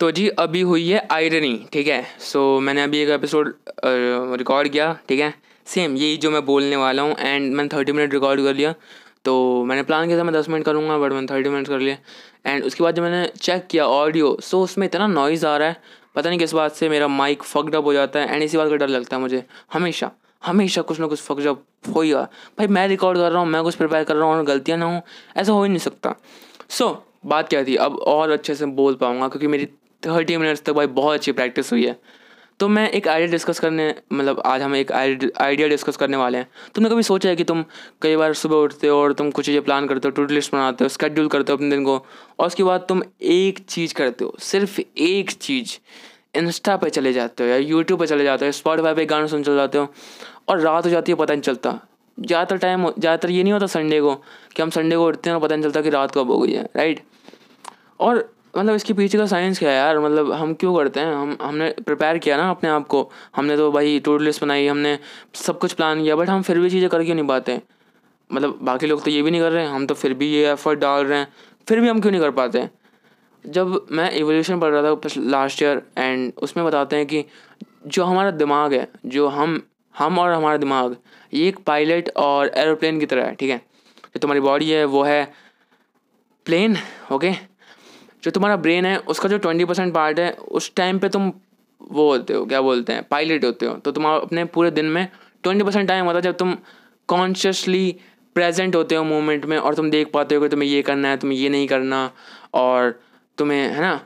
तो जी अभी हुई है आयरनी ठीक है? सो so, मैंने अभी एक एपिसोड रिकॉर्ड किया ठीक है? सेम यही जो मैं बोलने वाला हूँ एंड मैंने थर्टी मिनट रिकॉर्ड कर लिया। तो मैंने प्लान किया था मैं दस मिनट करूँगा बट मैंने थर्टी मिनट कर लिया एंड उसके बाद जब मैंने चेक किया ऑडियो सो उसमें इतना नॉइज़ आ रहा है पता नहीं किस बात से मेरा माइक फकड अप हो जाता है एंड इसी बात का डर लगता है मुझे। हमेशा हमेशा कुछ ना कुछ फकड अप हो ही भाई मैं रिकॉर्ड कर रहा हूँ मैं कुछ प्रिपेयर कर रहा हूँ और गलतियाँ ना हो ऐसा हो ही नहीं सकता। सो so, बात क्या थी? अब और अच्छे से बोल पाऊँगा क्योंकि मेरी थर्टी मिनट्स तक भाई बहुत अच्छी प्रैक्टिस हुई है। तो मैं एक आइडिया डिस्कस करने मतलब आज हम एक आइडिया डिस्कस करने वाले हैं। तुमने कभी सोचा है कि तुम कई बार सुबह उठते हो और तुम कुछ चीज़ें प्लान करते हो टू लिस्ट बनाते हो स्केड्यूल करते हो अपने दिन को, और उसके बाद तुम एक चीज़ करते हो, सिर्फ़ एक चीज़ इंस्टा पे चले जाते हो या यूट्यूब पे चले जाते हो स्पॉटीफाई पे गाना सुन चले जाते हो, और रात हो जाती है, पता नहीं चलता। ज़्यादातर टाइम ज़्यादातर ये नहीं होता संडे को, कि हम संडे को उठते हैं और पता नहीं चलता कि रात कब हो गई है राइट और मतलब इसके पीछे का साइंस क्या है यार? मतलब हम क्यों करते हैं? हम, हमने प्रिपेयर किया ना अपने आप को। हमने तो भाई टूर लिस्ट बनाई, हमने सब कुछ प्लान किया बट हम फिर भी चीज़ें कर क्यों नहीं पाते। मतलब बाकी लोग तो ये भी नहीं कर रहे हैं, हम तो फिर भी ये एफर्ट डाल रहे हैं। फिर भी हम क्यों नहीं कर पाते? हैं जब मैं एवोल्यूशन पढ़ रहा था लास्ट ईयर एंड उसमें बताते हैं कि जो हमारा दिमाग है, जो हम हम और हमारा दिमाग, ये एक पायलट और एरोप्लेन की तरह है, ठीक है? जो तुम्हारी बॉडी है, वो है प्लेन ओके जो तुम्हारा ब्रेन है, उसका जो ट्वेंटी परसेंट पार्ट है, उस टाइम पे तुम वो होते हो, क्या बोलते हैं पायलट होते हो। तो तुम अपने पूरे दिन में ट्वेंटी परसेंट टाइम होता है जब तुम कॉन्शियसली प्रेजेंट होते हो मोमेंट में और तुम देख पाते हो कि तुम्हें ये करना है, तुम्हें ये नहीं करना और तुम्हें, है ना?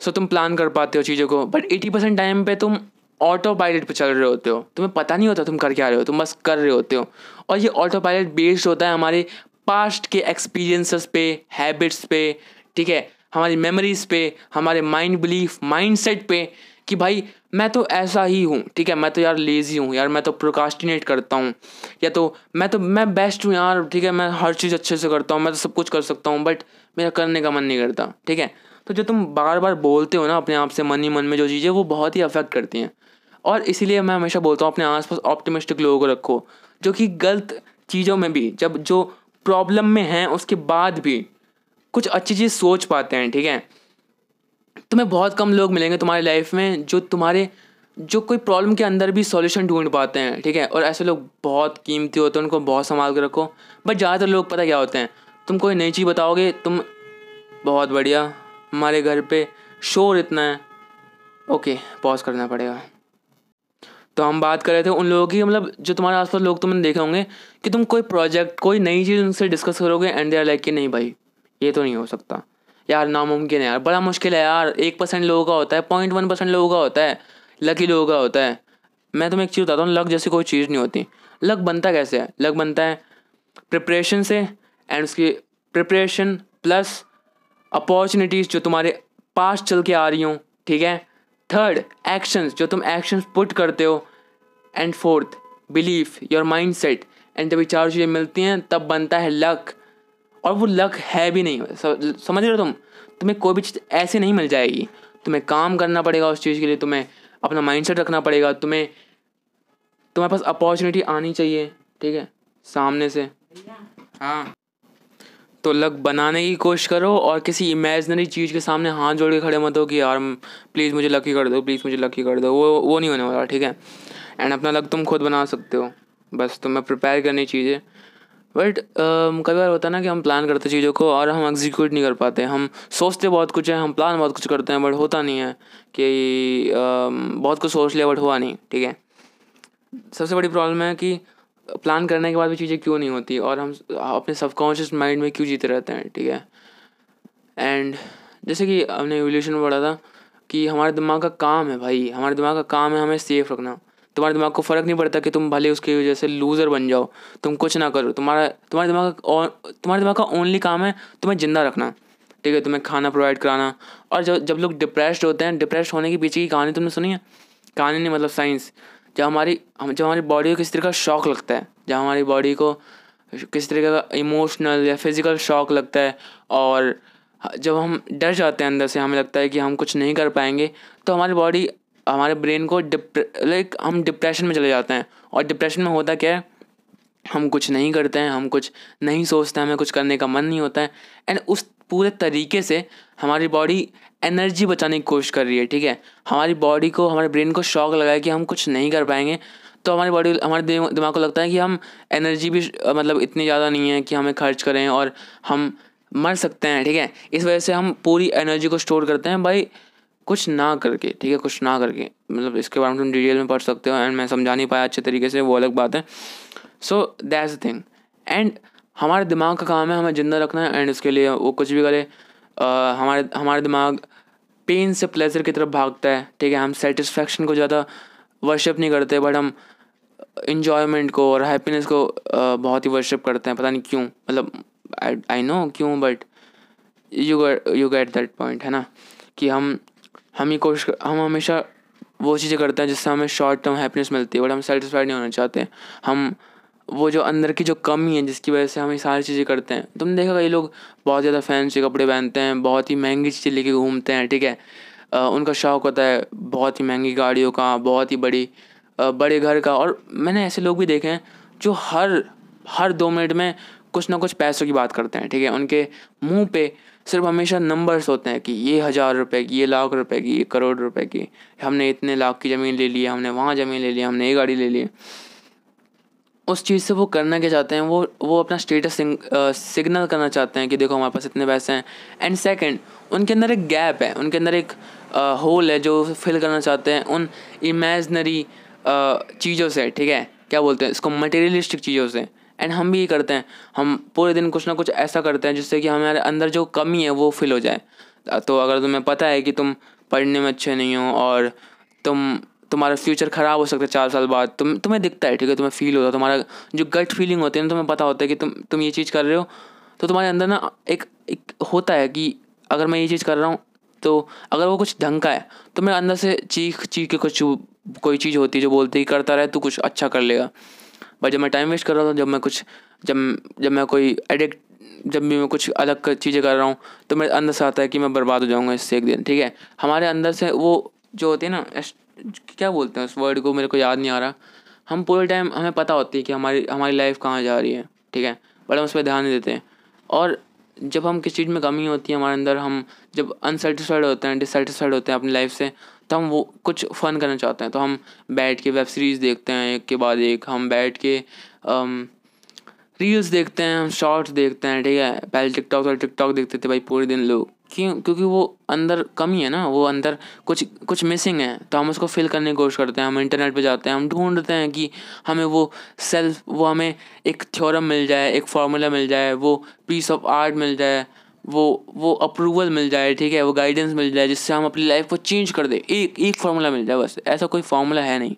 सो तुम प्लान कर पाते हो चीज़ों को बट एटी परसेंट टाइम पे तुम ऑटो पायलट पे चल रहे होते हो। तुम्हें पता नहीं होता तुम कर क्या रहे हो, तुम बस कर रहे होते हो। और ये ऑटो पायलट बेस्ड होता है हमारे पास्ट के एक्सपीरियंसेस पे हैबिट्स पे, ठीक है? हमारी मेमोरीज पे, हमारे माइंड बिलीफ माइंड सेट पे कि भाई, मैं तो ऐसा ही हूँ, ठीक है? मैं तो यार लेज़ी हूँ, यार मैं तो प्रोकास्टिनेट करता हूँ। या तो मैं तो मैं बेस्ट हूँ यार, ठीक है? मैं हर चीज़ अच्छे से करता हूँ, मैं तो सब कुछ कर सकता हूँ बट मेरा करने का मन नहीं करता, ठीक है? तो जो तुम बार बार बोलते हो ना अपने आप से, मन ही मन में जो चीज़ें, वो बहुत ही अफेक्ट करती हैं। और इसीलिए मैं हमेशा बोलता हूँ, अपने आसपास ऑप्टिमिस्टिक लोगों को रखो, जो कि गलत चीज़ों में भी, जब जो प्रॉब्लम में हैं, उसके बाद भी कुछ अच्छी चीज़ सोच पाते हैं, ठीक है? तुम्हें बहुत कम लोग मिलेंगे तुम्हारी लाइफ में जो तुम्हारे, जो कोई प्रॉब्लम के अंदर भी सॉल्यूशन ढूंढ पाते हैं, ठीक है? और ऐसे लोग बहुत कीमती होते हैं, उनको बहुत संभाल कर रखो। बट ज़्यादातर लोग पता क्या होते हैं? तुम कोई नई चीज़ बताओगे, तुम, बहुत बढ़िया, हमारे घर पे शोर इतना है। ओके पॉज करना पड़ेगा। तो हम बात कर रहे थे उन लोगों की मतलब जो तुम्हारे आसपास लोग तुमने देखे होंगे, कि तुम कोई प्रोजेक्ट कोई नई चीज़ उनसे डिस्कस करोगे एंड दे आर लाइक कि नहीं भाई ये तो नहीं हो सकता। यार, नामुमकिन है यार। बड़ा मुश्किल है यार। एक परसेंट लोगों का होता है पॉइंट वन परसेंट लोगों का होता है। लकी लोगों का होता है। मैं तुम्हें एक चीज़ बताता हूँ लक जैसी कोई चीज़ नहीं होती। लक बनता कैसे है? लक बनता है प्रिपरेशन से एंड उसकी प्रिपरेशन प्लस अपॉर्चुनिटीज़ जो तुम्हारे पास चल के आ रही हूँ, ठीक है? थर्ड एक्शंस जो तुम एक्शंस पुट करते हो। And fourth belief your mindset and जब ये चार चीज़ें मिलती हैं, तब बनता है लक और वो लक है भी नहीं। समझ रहे हो तुम? तुम्हें कोई भी चीज़ ऐसे नहीं मिल जाएगी। तुम्हें काम करना पड़ेगा उस चीज़ के लिए, तुम्हें अपना माइंडसेट रखना पड़ेगा, तुम्हें, तुम्हारे पास अपॉर्चुनिटी आनी चाहिए, ठीक है? सामने से। हाँ। तो लक बनाने की कोशिश करो और किसी इमेजनरी चीज़ के सामने हाथ जोड़ के खड़े मत हो कि यार प्लीज़ मुझे लकी कर दो प्लीज़ मुझे लकी कर दो। वो वो नहीं होने वाला, ठीक है? एंड अपना लक तुम खुद बना सकते हो। बस तुम्हें प्रिपेयर करनी चीज़ें बट कई बार होता है ना कि हम प्लान करते चीज़ों को और हम एग्जीक्यूट नहीं कर पाते। हम सोचते बहुत कुछ है, हम प्लान बहुत कुछ करते हैं बट होता नहीं है कि बहुत कुछ सोच लिया बट हुआ नहीं, ठीक है? सबसे बड़ी प्रॉब्लम है कि प्लान करने के बाद भी चीज़ें क्यों नहीं होती और हम अपने सबकॉन्शियस माइंड में क्यों जीते रहते हैं, ठीक है? एंड जैसे कि हमने एवोल्यूशन में पढ़ा था कि हमारे दिमाग का काम है भाई, हमारे दिमाग का काम है हमें सेफ़ रखना। तुम्हारे दिमाग को फ़र्क नहीं पड़ता कि तुम भले उसकी वजह से लूज़र बन जाओ। तुम कुछ ना करो। तुम्हारा, तुम्हारे दिमाग का तुम्हारे दिमाग का ओनली काम है तुम्हें ज़िंदा रखना। ठीक है? तुम्हें खाना प्रोवाइड कराना। और जब जब लोग डिप्रेस्ड होते हैं डिप्रेस्ड होने के पीछे की कहानी तुमने सुनी है? कहानी नहीं मतलब साइंस जब हमारी, हम, जब हमारी बॉडी को किसी तरह का शौक लगता है, जब हमारी बॉडी को किसी तरीके का इमोशनल या फ़िज़िकल शौक लगता है, और जब हम डर जाते हैं अंदर से, हमें लगता है कि हम कुछ नहीं कर पाएँगे तो हमारी बॉडी हमारे ब्रेन को लाइक हम डिप्रेशन में चले जाते हैं। और डिप्रेशन में होता क्या है? हम कुछ नहीं करते हैं, हम कुछ नहीं सोचते हैं हमें कुछ करने का मन नहीं होता है। एंड उस पूरे तरीके से हमारी बॉडी एनर्जी बचाने की कोशिश कर रही है, ठीक है? हमारी बॉडी को, हमारे ब्रेन को शौक लगा है कि हम कुछ नहीं कर पाएँगे। तो हमारी बॉडी हमारे दिमाग को लगता है कि हम एनर्जी भी मतलब इतनी ज़्यादा नहीं है कि हमें खर्च करें और हम मर सकते हैं, ठीक है? इस वजह से हम पूरी एनर्जी को स्टोर करते हैं। भाई कुछ ना करके, ठीक है, कुछ ना करके। मतलब इसके बारे में तुम डिटेल में पढ़ सकते हो एंड मैं समझा नहीं पाया अच्छे तरीके से, वो अलग बात है। So that's the thing and हमारे दिमाग का काम है हमें ज़िंदा रखना है एंड उसके लिए वो कुछ भी करे। हमारे हमारे दिमाग पेन से प्लेजर की तरफ़ भागता है, ठीक है। हम सेटिस्फेक्शन को ज़्यादा वर्शिप नहीं करते बट हम इन्जॉयमेंट को और हैप्पीनेस को बहुत ही वर्शिप करते हैं, पता नहीं क्यों। मतलब आई नो क्यों but you you get that point है ना? कि हम हम ही कोशिश हम हमेशा वो चीज़ें करते हैं जिससे हमें शॉर्ट टर्म हैप्पीनेस मिलती है बट हम सेटिस्फाइड नहीं होना चाहते हम वो जो अंदर की जो कमी है जिसकी वजह से हम ये सारी चीज़ें करते हैं। तुमने देखा कई लोग बहुत ज़्यादा फैंसी कपड़े पहनते हैं, बहुत ही महँगी चीज़ें लेके घूमते हैं, ठीक है? उनका शौक़ होता है बहुत ही महँगी गाड़ियों का, बहुत ही बड़ी बड़े घर का, और मैंने ऐसे लोग भी देखे हैं जो हर हर दो मिनट में कुछ ना कुछ पैसों की बात करते हैं, ठीक है? उनके मुँह पे सिर्फ़ हमेशा नंबर्स होते हैं कि ये हज़ार रुपए की, ये लाख रुपए की, ये करोड़ रुपए की। हमने इतने लाख की ज़मीन ले ली है, हमने वहाँ ज़मीन ले ली हमने ये गाड़ी ले ली उस चीज़ से वो करना क्या चाहते हैं? वो वो अपना स्टेटस सिग्नल करना चाहते हैं कि देखो हमारे पास इतने पैसे हैं। एंड सेकंड उनके अंदर एक गैप है, उनके अंदर एक होल है जो फिल करना चाहते हैं उन इमेजनरी चीज़ों से, ठीक है? क्या बोलते हैं? इसको मटेरियलिस्टिक चीज़ों से। एंड हम भी ये करते हैं। हम पूरे दिन कुछ ना कुछ ऐसा करते हैं जिससे कि हमारे अंदर जो कमी है वो फिल हो जाए। तो अगर तुम्हें पता है कि तुम पढ़ने में अच्छे नहीं हो और तुम, तुम्हारा फ्यूचर ख़राब हो सकता है चार साल बाद, तुम, तुम्हें दिखता है, ठीक है? तुम्हें फील होता है। तुम्हारा जो गट फीलिंग होती है ना, तुम्हें पता होता है कि तुम तुम ये चीज़ कर रहे हो। तो तुम्हारे अंदर ना एक एक होता है कि अगर मैं ये चीज़ कर रहा हूँ तो अगर वो कुछ ढंग का है तो मेरे अंदर से चीख चीख के कुछ कोई चीज़ होती है जो बोलती है करता रहे तो कुछ अच्छा कर लेगा। बट जब मैं टाइम वेस्ट कर रहा था, जब मैं कुछ, जब जब मैं कोई एडिक्ट जब भी मैं कुछ अलग चीज़ें कर रहा हूँ तो मेरे अंदर से आता है कि मैं बर्बाद हो जाऊँगा इससे एक दिन, ठीक है? हमारे अंदर से वो जो होती है ना क्या बोलते हैं उस वर्ड को मेरे को याद नहीं आ रहा। हम पूरे टाइम हमें पता होती है कि हमारी हमारी लाइफ कहाँ जा रही है, ठीक है? बट हम उस पर ध्यान नहीं देते हैं। और जब हम किसी चीज़ में कमी होती है हमारे अंदर, हम जब अनसेटिस्फाइड होते हैं डिससेटिस्फाइड होते हैं अपनी लाइफ से तो हम वो कुछ फ़न करना चाहते हैं। तो हम बैठ के वेब सीरीज़ देखते हैं, एक के बाद एक। हम बैठ के रील्स देखते हैं, हम शॉर्ट्स देखते हैं, ठीक है? पहले टिकटॉक और टिकटॉक देखते थे भाई पूरे दिन लोग। क्यों? क्योंकि वो अंदर कमी है ना, वो अंदर कुछ कुछ मिसिंग है। तो हम उसको फिल करने की कोशिश करते हैं। हम इंटरनेट पे जाते हैं, हम ढूंढते हैं कि हमें वो सेल्फ वो हमें एक थ्योरम मिल जाए, एक फार्मूला मिल जाए, वो पीस ऑफ़ आर्ट मिल जाए। वो वो अप्रूवल मिल जाए ठीक है? वो गाइडेंस मिल जाए जिससे हम अपनी लाइफ को चेंज कर दे। एक एक फार्मूला मिल जाए बस। ऐसा कोई फार्मूला है नहीं।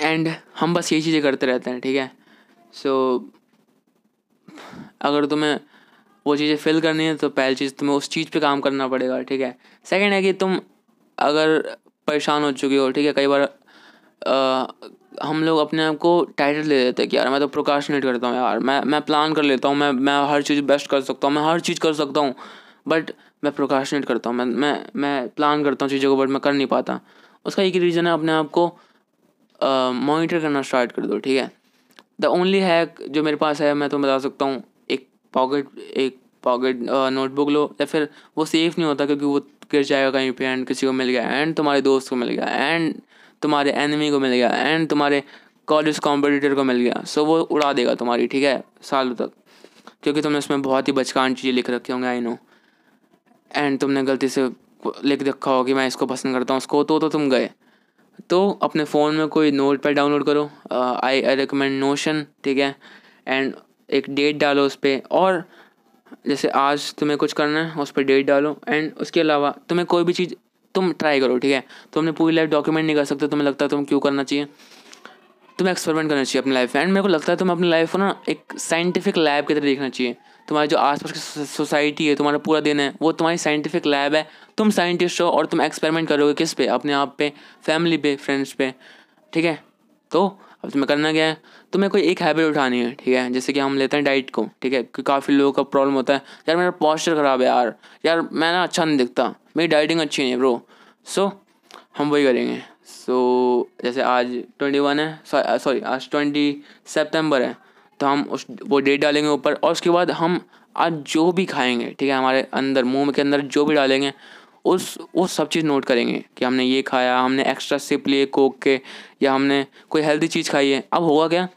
एंड हम बस यही चीज़ें करते रहते हैं ठीक है? सो so, अगर तुम्हें वो चीज़ें फिल करनी है तो पहली चीज़ तुम्हें उस चीज़ पे काम करना पड़ेगा ठीक है? सेकंड है कि तुम अगर परेशान हो चुके हो ठीक है? कई बार हम लोग अपने आप को टाइटल ले लेते हैं कि यार मैं तो प्रोकाशनेट करता हूँ यार। मैं मैं प्लान कर लेता हूँ, मैं मैं हर चीज़ बेस्ट कर सकता हूँ, मैं हर चीज़ कर सकता हूँ। बट मैं प्रोकाशनेट करता हूँ, मैं मैं मैं प्लान करता हूँ चीज़ों को बट मैं कर नहीं पाता। उसका एक ही रीज़न है, अपने आप को मॉनिटर करना स्टार्ट कर दो, ठीक है? द ओनली हैक जो मेरे पास है, मैं तो बता सकता हूँ, एक पॉकेट एक पॉकेट नोटबुक लो, या फिर वो सेफ़ नहीं होता क्योंकि वो गिर जाएगा कहीं पे एंड किसी को मिल गया एंड तुम्हारे दोस्त को मिल गया एंड तुम्हारे एनिमी को मिल गया एंड तुम्हारे कॉलेज कॉम्पिटिटर को मिल गया। सो वो उड़ा देगा तुम्हारी, ठीक है? सालों तक। क्योंकि तुमने उसमें बहुत ही बचकान चीज़ें लिख रखी होंगे आई नो एंड तुमने गलती से लिख रखा हो कि मैं इसको पसंद करता हूँ, उसको। तो तो तुम गए। तो अपने फ़ोन में कोई नोट पैड डाउनलोड करो। आई आई रिकमेंड नोशन ठीक है? एंड एक डेट डालो उस पर और जैसे आज तुम्हें कुछ करना है, उस पर डेट डालो। एंड उसके अलावा तुम्हें कोई भी चीज़ तुम ट्राई करो, ठीक है? तुम अपनी पूरी लाइफ डॉक्यूमेंट नहीं कर सकते, तुम्हें लगता है तुम क्यों करना चाहिए? तुम्हें एक्सपेरिमेंट करना चाहिए अपनी लाइफ में। एंड मेरे को लगता है तुम अपनी लाइफ को ना एक साइंटिफिक लैब की तरह देखना चाहिए। तुम्हारे जो आसपास की सोसाइटी है, तुम्हारा पूरा दिन है, वो तुम्हारी साइंटिफिक लैब है। तुम साइंटिस्ट हो और तुम एक्सपेरिमेंट करोगे किस पे? अपने आप पे फैमिली पे फ्रेंड्स पे, ठीक है? तो अब तुम्हें करना क्या है? तुम्हें कोई एक हैबिट उठानी है, ठीक है? जैसे कि हम लेते हैं डाइट को, ठीक है? कि काफ़ी लोगों का प्रॉब्लम होता है, यार, मेरा पॉस्चर ख़राब है यार। यार, मैं ना अच्छा नहीं दिखता। मेरी डाइटिंग अच्छी नहीं है ब्रो सो हम वही करेंगे। सो जैसे आज ट्वेंटी वन है सॉरी आज ट्वेंटी सेप्टेम्बर है तो हम उस, वो डेट डालेंगे ऊपर और उसके बाद हम आज जो भी खाएँगे, ठीक है? हमारे अंदर, मुँह के अंदर जो भी डालेंगे उस वो सब चीज़ नोट करेंगे कि हमने ये खाया, हमने एक्स्ट्रा सिप लिए कोक के, या हमने कोई हेल्दी चीज़ खाई है। अब होगा क्या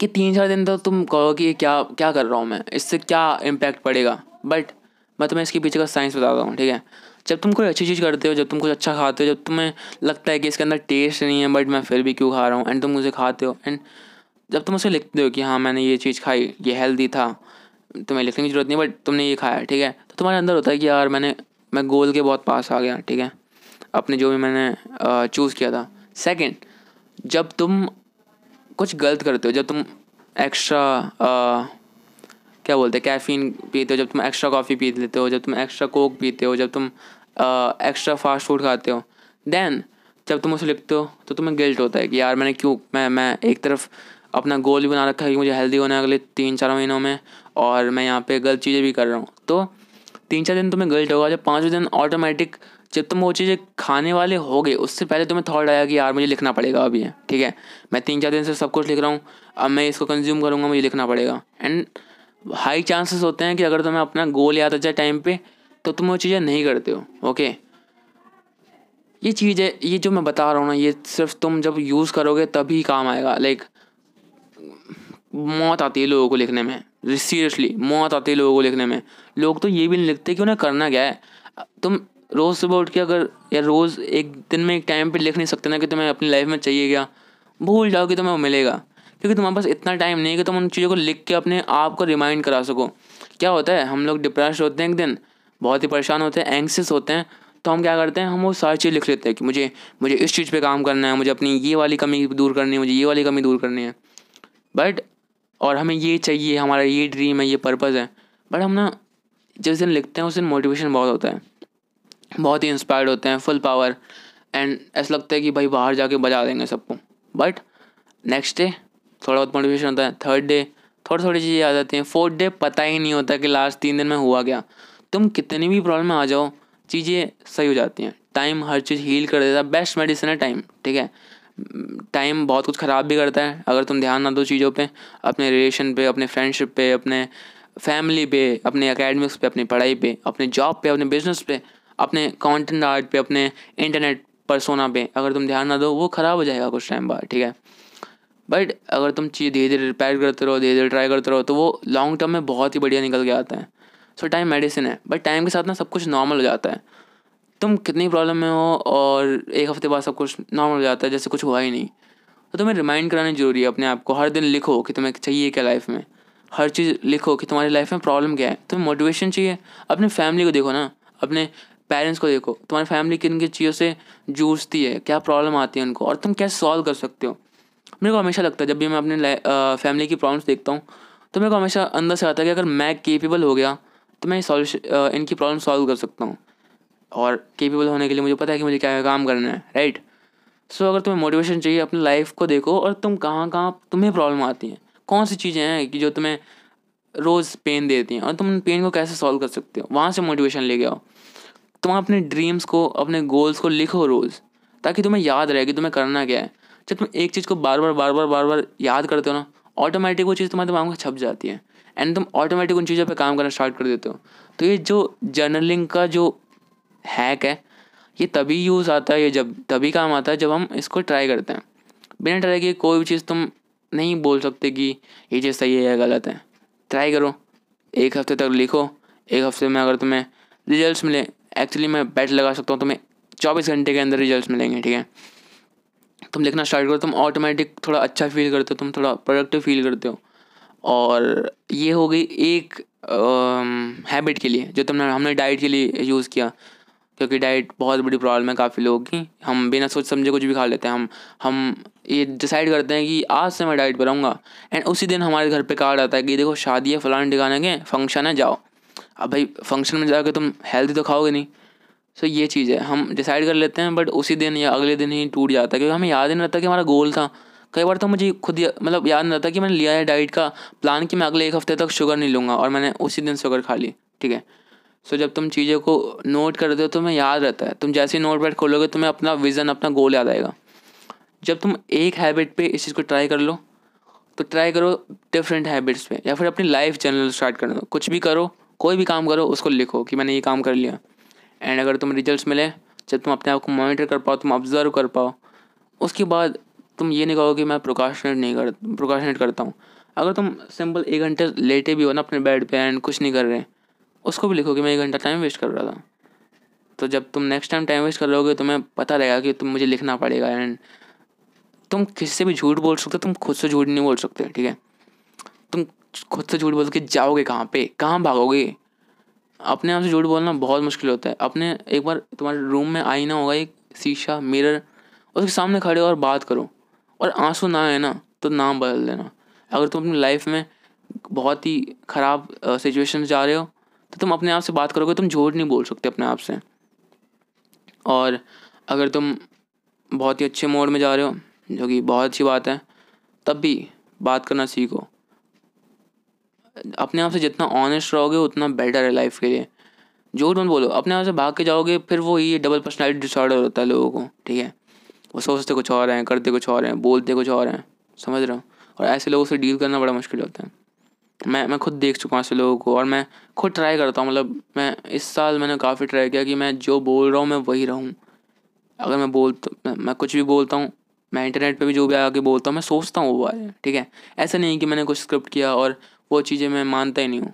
कि तीन चार दिन तो तुम कहो कि क्या क्या कर रहा हूँ मैं? इससे क्या इम्पैक्ट पड़ेगा? बट मैं तुम्हें इसके पीछे का साइंस बताता हूँ, ठीक है? जब तुम कोई अच्छी चीज़ करते हो, जब तुम कुछ अच्छा खाते हो, जब तुम्हें लगता है कि इसके अंदर टेस्ट नहीं है बट मैं फिर भी क्यों खा रहा हूँ? एंड तुम उसे खाते हो। एंड जब तुम उसे लिखते हो कि हाँ मैंने ये चीज़ खाई, ये हेल्दी था, तुम्हें लिखने की ज़रूरत नहीं बट तुमने ये खाया, ठीक है? तो तुम्हारे अंदर होता है कि यार, मैंने मैं गोल के बहुत पास आ गया, ठीक है? अपने जो भी मैंने चूज़ किया था। सेकंड जब तुम कुछ गलत करते हो, जब तुम एक्स्ट्रा क्या बोलते हैं कैफ़ीन पीते हो, जब तुम एक्स्ट्रा कॉफ़ी पी लेते हो, जब तुम एक्स्ट्रा कोक पीते हो, जब तुम एक्स्ट्रा फास्ट फ़ूड खाते हो देन जब तुम उसे लिखते हो तो तुम्हें गिल्ट होता है कि यार मैंने क्यों, मैं मैं एक तरफ़ अपना गोल भी बना रखा है कि मुझे हेल्दी होना है अगले तीन चार महीनों में, और मैं यहाँ पे गलत चीज़ें भी कर रहा हूँ। तो तीन चार दिन तुम्हें गिल्ट होगा, जब पाँचवें दिन ऑटोमेटिक जब तुम वो चीज़ें खाने वाले हो गए उससे पहले तुम्हें थॉट आया कि यार मुझे लिखना पड़ेगा अभी, ठीक है? मैं तीन चार दिन से सब कुछ लिख रहा हूँ, अब मैं इसको कंज्यूम करूँगा, मुझे लिखना पड़ेगा। एंड हाई चांसेस होते हैं कि अगर तुम्हें अपना गोल याद आ जाए टाइम पे तो तुम वो चीज़ें नहीं करते हो ओके ये चीज़ है ये जो मैं बता रहा हूँ ना, ये सिर्फ़ तुम जब यूज़ करोगे, तभी काम आएगा लाइक मौत आती है लोगों को लिखने में। सीरियसली मौत आती है लोगों को लिखने में। लोग तो ये भी नहीं लिखते कि उन्हें करना क्या है। तुम रोज़ सुबह उठ के अगर, या रोज़ एक दिन में एक टाइम पे लिख नहीं सकते ना कि तुम्हें अपनी लाइफ में चाहिए क्या, भूल जाओ कि तुम्हें वो मिलेगा। क्योंकि तुम्हारे पास इतना टाइम नहीं है कि तुम उन चीज़ों को लिख के अपने आप को रिमाइंड करा सको। क्या होता है, हम लोग डिप्रेस होते हैं एक दिन, बहुत ही परेशान होते हैं एंक्सियस होते हैं तो हम क्या करते हैं, हम वो सारी चीज़ लिख लेते हैं कि मुझे मुझे इस चीज़ पे काम करना है, मुझे अपनी ये वाली कमी दूर करनी है, मुझे ये वाली कमी दूर करनी है। बट और हमें ये चाहिए, हमारा ये ड्रीम है, ये पर्पज़ है। बट हम ना, जिस दिन लिखते हैं, उस दिन मोटिवेशन बहुत होता है। बहुत ही इंस्पायर्ड होते हैं फुल पावर एंड ऐसा लगता है कि भाई बाहर जाके बजा देंगे सबको। बट नेक्स्ट डे थोड़ा बहुत मोटिवेशन होता है। थर्ड डे थोड़ी थोड़ी चीज़ें आ जाती हैं। फोर्थ डे पता ही नहीं होता कि लास्ट तीन दिन में हुआ क्या। तुम कितनी भी प्रॉब्लम आ जाओ, चीज़ें सही हो जाती हैं। टाइम हर चीज़ हील कर देता है। बेस्ट मेडिसिन है टाइम ठीक है? टाइम बहुत कुछ ख़राब भी करता है। अगर तुम ध्यान ना दो चीज़ों पे, अपने रिलेशन पे, अपने फ्रेंडशिप पे, अपने फैमिली पे, अपने अकेडमिक्स पे, अपनी पढ़ाई पे, अपने जॉब पे, अपने बिज़नेस पे, अपने कंटेंट आर्ट पे, अपने इंटरनेट पर सोना पे, अगर तुम ध्यान ना दो, वो ख़राब हो जाएगा कुछ टाइम बाद, ठीक है? बट अगर तुम चीज़ धीरे धीरे रिपेयर करते रहो धीरे धीरे ट्राई करते रहो तो वो लॉन्ग टर्म में बहुत ही बढ़िया निकल के आता है। सो टाइम मेडिसिन है बट टाइम के साथ ना सब कुछ नॉर्मल हो जाता है। तुम कितनी प्रॉब्लम में हो और एक हफ़्ते बाद सब कुछ नॉर्मल हो जाता है, जैसे कुछ हुआ ही नहीं। तो तुम्हें रिमाइंड कराना ज़रूरी है अपने आप को। हर दिन लिखो कि तुम्हें चाहिए क्या लाइफ में। हर चीज़ लिखो कि तुम्हारी लाइफ में प्रॉब्लम क्या है। तुम्हें मोटिवेशन चाहिए। अपने फैमिली को देखो ना। अपने पेरेंट्स को देखो। तुम्हारी फैमिली किन किन चीज़ों से जूझती है? क्या प्रॉब्लम आती है उनको? और तुम कैसे सॉल्व कर सकते हो? मेरे को हमेशा लगता है, जब भी मैं अपने फैमिली की प्रॉब्लम्स देखता हूँ तो मेरे को हमेशा अंदर से आता है कि अगर मैं केपेबल हो गया तो मैं सॉल्यूशन इनकी प्रॉब्लम सॉल्व कर सकता हूँ। और केपेबल होने के लिए मुझे पता है कि मुझे क्या काम करना है राइट सो अगर तुम्हें मोटिवेशन चाहिए, अपनी लाइफ को देखो और तुम कहाँ कहाँ तुम्हें प्रॉब्लम आती हैं। कौन सी चीज़ें हैं कि जो तुम्हें रोज़ पेन देती हैं और तुम पेन को कैसे सॉल्व कर सकते हो? वहाँ से मोटिवेशन लेके आओ। तुम अपने ड्रीम्स को, अपने गोल्स को लिखो रोज़, ताकि तुम्हें याद रहे कि तुम्हें करना क्या है। जब तुम एक चीज़ को बार बार बार बार बार बार याद करते हो ना ऑटोमेटिक वो चीज़ तुम्हारे दिमाग में छप जाती है। एंड तुम ऑटोमेटिक उन चीज़ों पर काम करना स्टार्ट कर देते हो। तो ये जो जर्नलिंग का जो हैक है, ये तभी यूज़ आता है, ये जब, तभी काम आता है जब हम इसको ट्राई करते हैं। बिना ट्राई किए कोई भी चीज़ तुम नहीं बोल सकते कि ये चीज़ सही है या गलत है। ट्राई करो, एक हफ़्ते तक लिखो, एक हफ़्ते में अगर तुम्हें रिजल्ट्स मिले एक्चुअली मैं बैट लगा सकता हूँ, तुम्हें चौबीस घंटे के अंदर रिज़ल्ट मिलेंगे, ठीक है? तुम लिखना स्टार्ट करो, तुम ऑटोमेटिक थोड़ा अच्छा फील करते हो, तुम थोड़ा प्रोडक्टिव फील करते हो। और ये हो गई एक हैबिट के लिए, जो तुमने, हमने डाइट के लिए यूज़ किया। क्योंकि डाइट बहुत बड़ी प्रॉब्लम है काफ़ी लोगों की। हम बिना सोच समझे कुछ भी खा लेते हैं। हम हम ये डिसाइड करते हैं कि आज से मैं डाइट पर रहूँगा। एंड उसी दिन हमारे घर पे कार्ड आता है कि देखो, शादी है, फलान ठिकाने के फ़ंक्शन है, जाओ। अब भाई फ़ंक्शन में जाकर तुम हेल्दी तो खाओगे नहीं। सो ये चीज़ है। हम डिसाइड कर लेते हैं बट उसी दिन या अगले दिन ही टूट जाता है। क्योंकि हमें याद ही नहीं रहता कि हमारा गोल था। कई बार तो मुझे खुद मतलब याद नहीं रहता कि मैंने लिया है डाइट का प्लान कि मैं अगले एक हफ़्ते तक शुगर नहीं लूँगा। और मैंने उसी दिन शुगर खा ली। ठीक है? सो जब तुम चीज़ों को नोट करते हो, तुम्हें याद रहता है। तुम जैसे ही नोट पैड खोलोगे, तुम्हें अपना विज़न अपना गोल याद आएगा। जब तुम एक हैबिट पे इस चीज़ को ट्राई कर लो तो ट्राई करो डिफरेंट हैबिट्स पे, या फिर अपनी लाइफ जर्नल स्टार्ट कर दो। कुछ भी करो, कोई भी काम करो, उसको लिखो कि मैंने ये काम कर लिया। एंड अगर तुम रिजल्ट्स मिले, जब तुम अपने आप को मॉनिटर कर पाओ, तुम ऑब्ज़र्व कर पाओ, उसके बाद तुम ये नहीं कहो कि मैं प्रोकाशनेट नहीं कर प्रोकाशनेट करता हूँ। अगर तुम सिंपल एक घंटे लेटे भी हो ना अपने बेड पे एंड कुछ नहीं कर रहे उसको भी लिखो कि मैं एक घंटा टाइम वेस्ट कर रहा था। तो जब तुम नेक्स्ट टाइम टाइम वेस्ट कर रहोगे, तुम्हें पता रहेगा कि तुम मुझे लिखना पड़ेगा एंड तुम किसी से भी झूठ बोल सकते हो, तुम खुद से झूठ नहीं बोल सकते, ठीक है? तुम खुद से झूठ बोल के जाओगे कहाँ पे? कहाँ भागोगे? अपने आप से झूठ बोलना बहुत मुश्किल होता है। अपने, एक बार तुम्हारे रूम में आईना होगा, एक शीशा मिरर उसके सामने खड़े हो और बात करो। और आँसू ना आए ना तो नाम बदल देना। अगर तुम अपनी लाइफ में बहुत ही ख़राब सिचुएशन जा रहे हो तो तुम अपने आप से बात करोगे, तुम झूठ नहीं बोल सकते अपने आप से। और अगर तुम बहुत ही अच्छे मोड में जा रहे हो, जो कि बहुत अच्छी बात है, तब भी बात करना सीखो। अपने आप से जितना ऑनेस्ट रहोगे, उतना बेटर है लाइफ के लिए। झूठ मत बोलो, अपने आप से भाग के जाओगे, फिर वो ये डबल पर्सनैलिटी डिसऑर्डर होता है लोगों को, ठीक है? वो सोचते कुछ और हैं, करते कुछ और हैं, बोलते कुछ और हैं, समझ रहे हो? और ऐसे लोगों से डील करना बड़ा मुश्किल होता है। मैं मैं खुद देख चुका हूँ ऐसे लोगों को और मैं खुद ट्राई करता हूँ मतलब मैं इस साल मैंने काफ़ी ट्राई किया कि मैं जो बोल रहा हूँ मैं वही रहूँ। अगर मैं बोलता मैं, मैं कुछ भी बोलता हूँ मैं इंटरनेट पे भी जो भी आके बोलता हूँ मैं सोचता हूँ वो बारे ठीक है? ऐसा नहीं कि मैंने कुछ स्क्रिप्ट किया और वो चीज़ें मैं मानता ही नहीं हूँ।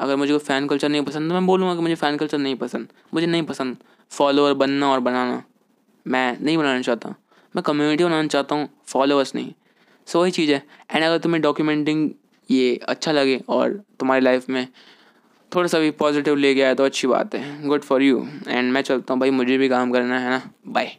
अगर मुझे कोई फ़ैन कल्चर नहीं पसंद तो मैं बोलूँगा कि मुझे फ़ैन कल्चर नहीं पसंद। मुझे नहीं पसंद फॉलोअर बनना और बनाना। मैं नहीं बनाना चाहता। मैं कम्युनिटी बनाना चाहता हूँ फॉलोअर्स नहीं। सो वही चीज़ है। एंड अगर तुम्हें डॉक्यूमेंटिंग ये अच्छा लगे और तुम्हारी लाइफ में थोड़ा सा भी पॉजिटिव ले गया है तो अच्छी बात है. गुड फॉर यू एंड मैं चलता हूँ भाई, मुझे भी काम करना है ना. बाय